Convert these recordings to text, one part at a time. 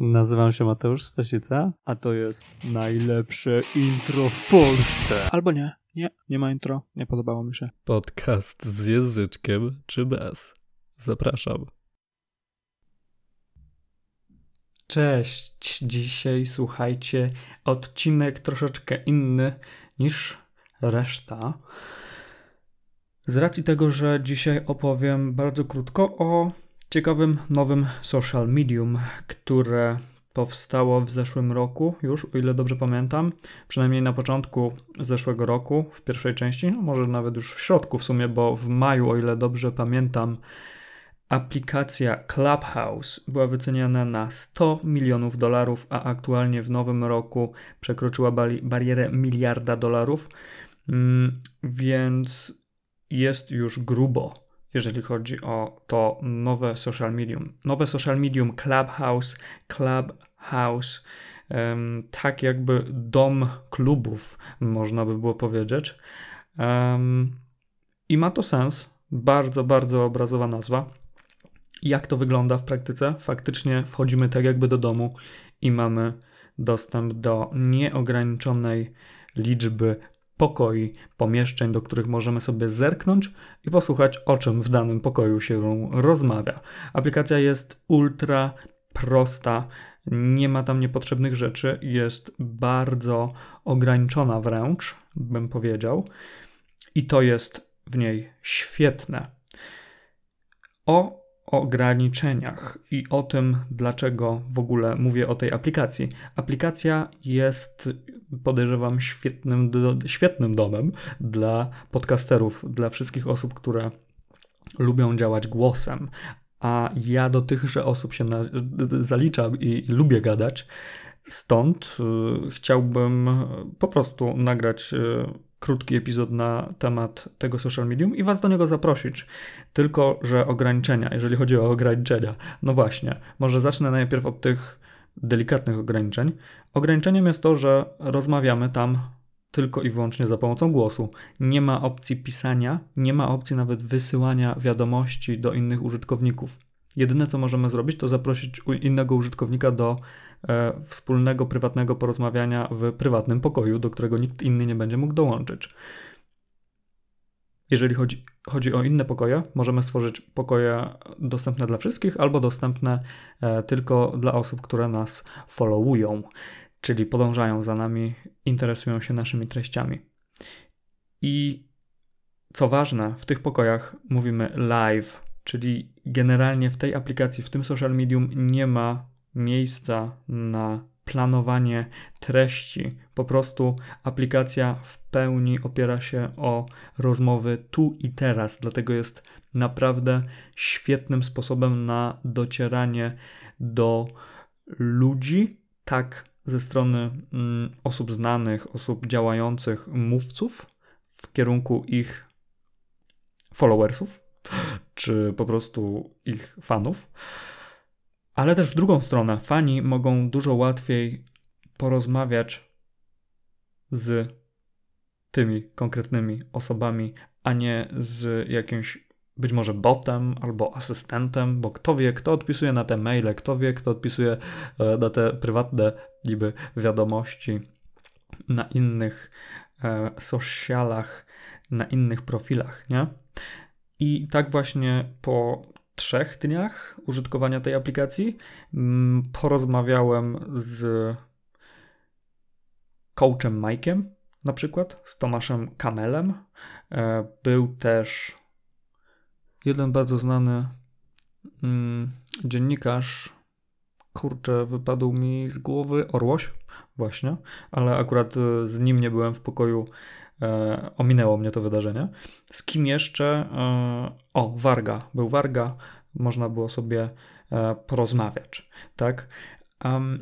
Nazywam się Mateusz Stasica, a to jest najlepsze intro w Polsce. Albo nie, nie, nie ma intro, nie podobało mi się. Podcast z języczkiem czy bez? Zapraszam. Cześć, dzisiaj słuchajcie, odcinek troszeczkę inny niż reszta. Z racji tego, że dzisiaj opowiem bardzo krótko o ciekawym nowym social medium, które powstało w zeszłym roku, już o ile dobrze pamiętam, przynajmniej na początku zeszłego roku, w pierwszej części, no może nawet już w środku w sumie, bo w maju, o ile dobrze pamiętam, aplikacja Clubhouse była wyceniana na 100 milionów dolarów, a aktualnie w nowym roku przekroczyła barierę miliarda dolarów, mm, więc jest już grubo jeżeli chodzi o to nowe social medium. Nowe social medium Clubhouse, Clubhouse, tak jakby dom klubów, można by było powiedzieć. I ma to sens. Bardzo, bardzo obrazowa nazwa. Jak to wygląda w praktyce? Faktycznie wchodzimy tak jakby do domu i mamy dostęp do nieograniczonej liczby pokoi, pomieszczeń, do których możemy sobie zerknąć i posłuchać, o czym w danym pokoju się rozmawia. Aplikacja jest ultra prosta, nie ma tam niepotrzebnych rzeczy, jest bardzo ograniczona wręcz, bym powiedział, i to jest w niej świetne. O ograniczeniach i o tym, dlaczego w ogóle mówię o tej aplikacji. Aplikacja jest, podejrzewam, świetnym, do, świetnym domem dla podcasterów, dla wszystkich osób, które lubią działać głosem. A ja do tychże osób się na, zaliczam i, i lubię gadać. Stąd y, chciałbym po prostu nagrać y, krótki epizod na temat tego social medium i Was do niego zaprosić. Tylko, że ograniczenia, jeżeli chodzi o ograniczenia, no właśnie, może zacznę najpierw od tych delikatnych ograniczeń. Ograniczeniem jest to, że rozmawiamy tam tylko i wyłącznie za pomocą głosu. Nie ma opcji pisania, nie ma opcji nawet wysyłania wiadomości do innych użytkowników. Jedyne co możemy zrobić, to zaprosić innego użytkownika do wspólnego, prywatnego porozmawiania w prywatnym pokoju, do którego nikt inny nie będzie mógł dołączyć. Jeżeli chodzi, chodzi o inne pokoje, możemy stworzyć pokoje dostępne dla wszystkich albo dostępne e, tylko dla osób, które nas followują, czyli podążają za nami, interesują się naszymi treściami. I co ważne, w tych pokojach mówimy live Czyli generalnie w tej aplikacji, w tym social medium nie ma miejsca na planowanie treści. Po prostu aplikacja w pełni opiera się o rozmowy tu i teraz, dlatego jest naprawdę świetnym sposobem na docieranie do ludzi, tak ze strony mm, osób znanych, osób działających, mówców w kierunku ich followersów, czy po prostu ich fanów. Ale też w drugą stronę, fani mogą dużo łatwiej porozmawiać z tymi konkretnymi osobami, a nie z jakimś być może botem albo asystentem, bo kto wie, kto odpisuje na te maile, kto wie, kto odpisuje e, na te prywatne niby wiadomości na innych e, socialach, na innych profilach, nie? I tak właśnie po trzech dniach użytkowania tej aplikacji mm, porozmawiałem z coachem Mike'iem na przykład, z Tomaszem Kamelem. E, był też jeden bardzo znany mm, dziennikarz, kurczę, wypadł mi z głowy Orłoś, właśnie, ale akurat e, z nim nie byłem w pokoju ominęło mnie to wydarzenie. Z kim jeszcze? E, o, Warga. Był Warga, można było sobie e, porozmawiać, tak?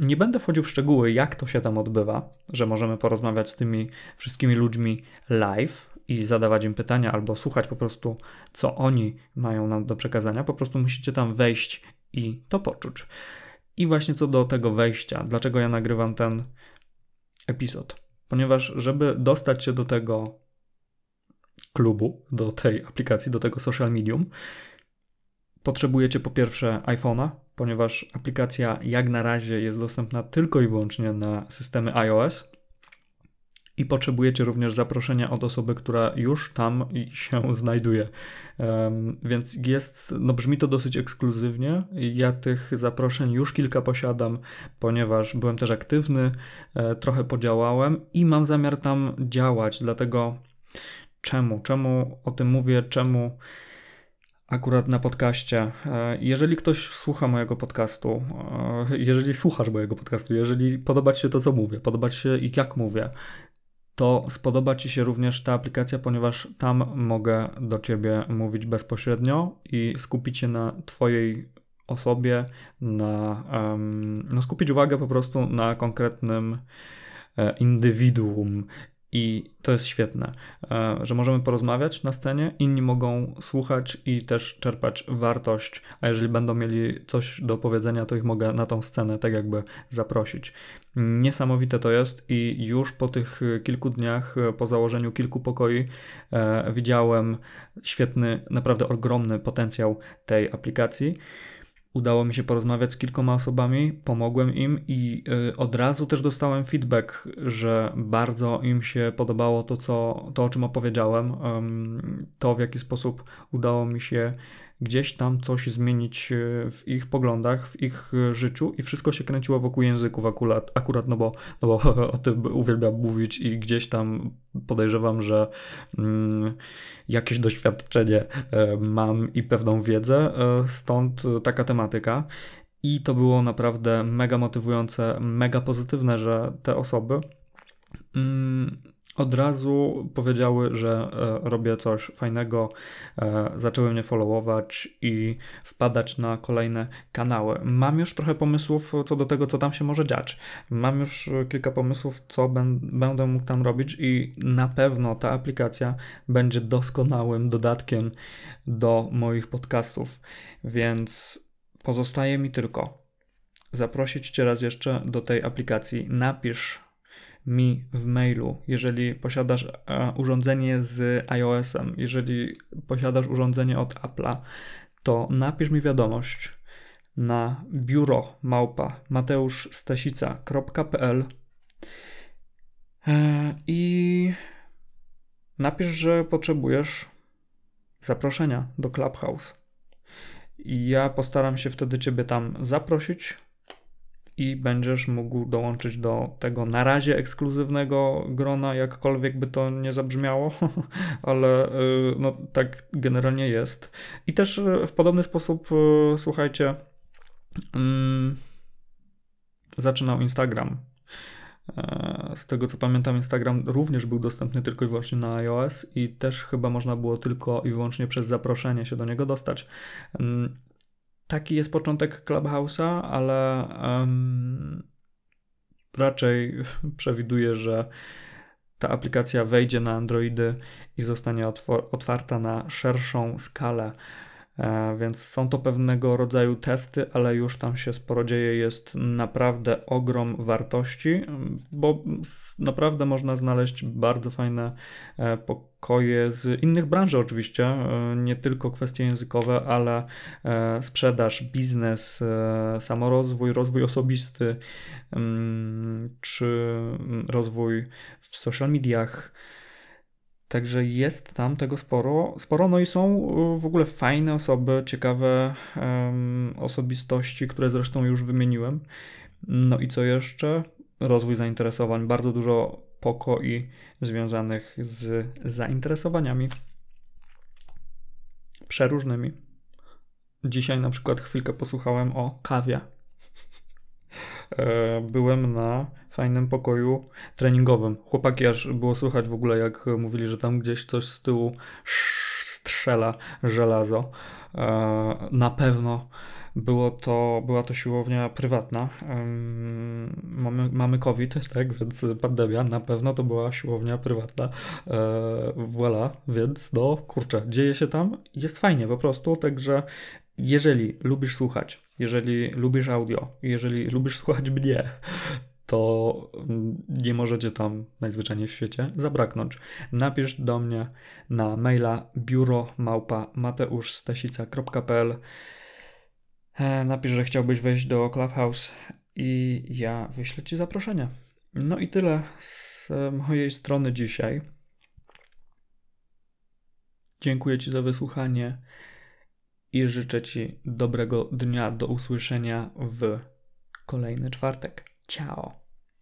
Nie będę wchodził w szczegóły, jak to się tam odbywa, że możemy porozmawiać z tymi wszystkimi ludźmi live i zadawać im pytania, albo słuchać po prostu, co oni mają nam do przekazania. Po prostu musicie tam wejść i to poczuć. I właśnie co do tego wejścia, dlaczego ja nagrywam ten epizod ponieważ żeby dostać się do tego klubu, do tej aplikacji, do tego social medium, potrzebujecie po pierwsze iPhone'a, ponieważ aplikacja jak na razie jest dostępna tylko i wyłącznie na systemy iOS i potrzebujecie również zaproszenia od osoby, która już tam się znajduje. Więc jest, no brzmi to dosyć ekskluzywnie. Ja tych zaproszeń już kilka posiadam, ponieważ byłem też aktywny, e, trochę podziałałem i mam zamiar tam działać. Dlatego czemu? Czemu o tym mówię? Czemu? akurat na podcaście. E, jeżeli ktoś słucha mojego podcastu, e, jeżeli słuchasz mojego podcastu, jeżeli podoba Ci się to, co mówię, podoba Ci się i jak mówię, to spodoba Ci się również ta aplikacja, ponieważ tam mogę do Ciebie mówić bezpośrednio i skupić się na Twojej osobie, na um, no skupić uwagę po prostu na konkretnym e, indywiduum i to jest świetne, e, że możemy porozmawiać na scenie, inni mogą słuchać i też czerpać wartość, a jeżeli będą mieli coś do powiedzenia, to ich mogę na tą scenę tak jakby zaprosić. Niesamowite to jest i już po tych kilku dniach, po założeniu kilku pokoi, e, widziałem świetny, naprawdę ogromny potencjał tej aplikacji. Udało mi się porozmawiać z kilkoma osobami, pomogłem im i y, od razu też dostałem feedback, że bardzo im się podobało to, co, to o czym opowiedziałem, to w jaki sposób udało mi się gdzieś tam coś zmienić e, w ich poglądach, w ich e, życiu i wszystko się kręciło wokół języków akurat, akurat no, bo, no bo o tym uwielbiam mówić i gdzieś tam podejrzewam, że mm, jakieś doświadczenie e, mam i pewną wiedzę, stąd taka tematyka. I to było naprawdę mega motywujące, mega pozytywne, że te osoby mm, od razu powiedziały, że e, robię coś fajnego, e, zaczęły mnie followować i wpadać na kolejne kanały. Mam już trochę pomysłów co do tego, co tam się może dziać. Mam już kilka pomysłów, co będę mógł tam robić, i na pewno ta aplikacja będzie doskonałym dodatkiem do moich podcastów. Więc pozostaje mi tylko zaprosić Cię raz jeszcze do tej aplikacji. Napisz mi w mailu, jeżeli posiadasz e, urządzenie z iOS-em, jeżeli posiadasz urządzenie od Apple'a, to napisz mi wiadomość na biuro małpa mateuszstasica.pl e, i napisz, że potrzebujesz zaproszenia do Clubhouse. I ja postaram się wtedy Ciebie tam zaprosić i będziesz mógł dołączyć do tego na razie ekskluzywnego grona, jakkolwiek by to nie zabrzmiało, ale y, no, tak generalnie jest. I też y, w podobny sposób, y, słuchajcie, mm, zaczynał Instagram. E, z tego co pamiętam, Instagram również był dostępny tylko i wyłącznie na iOS i też chyba można było tylko i wyłącznie przez zaproszenie się do niego dostać. Taki jest początek Clubhouse'a, ale um, raczej przewiduję, że ta aplikacja wejdzie na Androidy i zostanie otwarta na szerszą skalę więc są to pewnego rodzaju testy, ale już tam się sporo dzieje. Jest naprawdę ogrom wartości, bo naprawdę można znaleźć bardzo fajne e, pokoje z innych branży, oczywiście. E, nie tylko kwestie językowe, ale sprzedaż, biznes, samorozwój, rozwój osobisty, mm, czy rozwój w social mediach Także jest tam tego sporo, sporo. No i są y, w ogóle fajne osoby, ciekawe um, osobistości, które zresztą już wymieniłem. No i co jeszcze? Rozwój zainteresowań, bardzo dużo pokoi związanych z zainteresowaniami przeróżnymi. Dzisiaj na przykład chwilkę posłuchałem o kawie. E, byłem na fajnym pokoju treningowym. Chłopaki aż było słychać w ogóle, jak mówili, że tam gdzieś coś z tyłu strzela żelazo. E, na pewno było to, była to siłownia prywatna. Mamy, mamy COVID, tak, więc pandemia, na pewno to była siłownia prywatna. E, voilà, więc no kurczę, dzieje się tam, jest fajnie po prostu, także jeżeli lubisz słuchać, jeżeli lubisz audio, jeżeli lubisz słuchać mnie, to mm, nie możecie tam najzwyczajniej w świecie zabraknąć. Napisz do mnie na maila biuromałpa.mateuszstasica.pl e, Napisz, że chciałbyś wejść do Clubhouse i ja wyślę Ci zaproszenie. No i tyle z mojej strony dzisiaj. Dziękuję Ci za wysłuchanie i życzę Ci dobrego dnia. Do usłyszenia w kolejny czwartek. Ciao!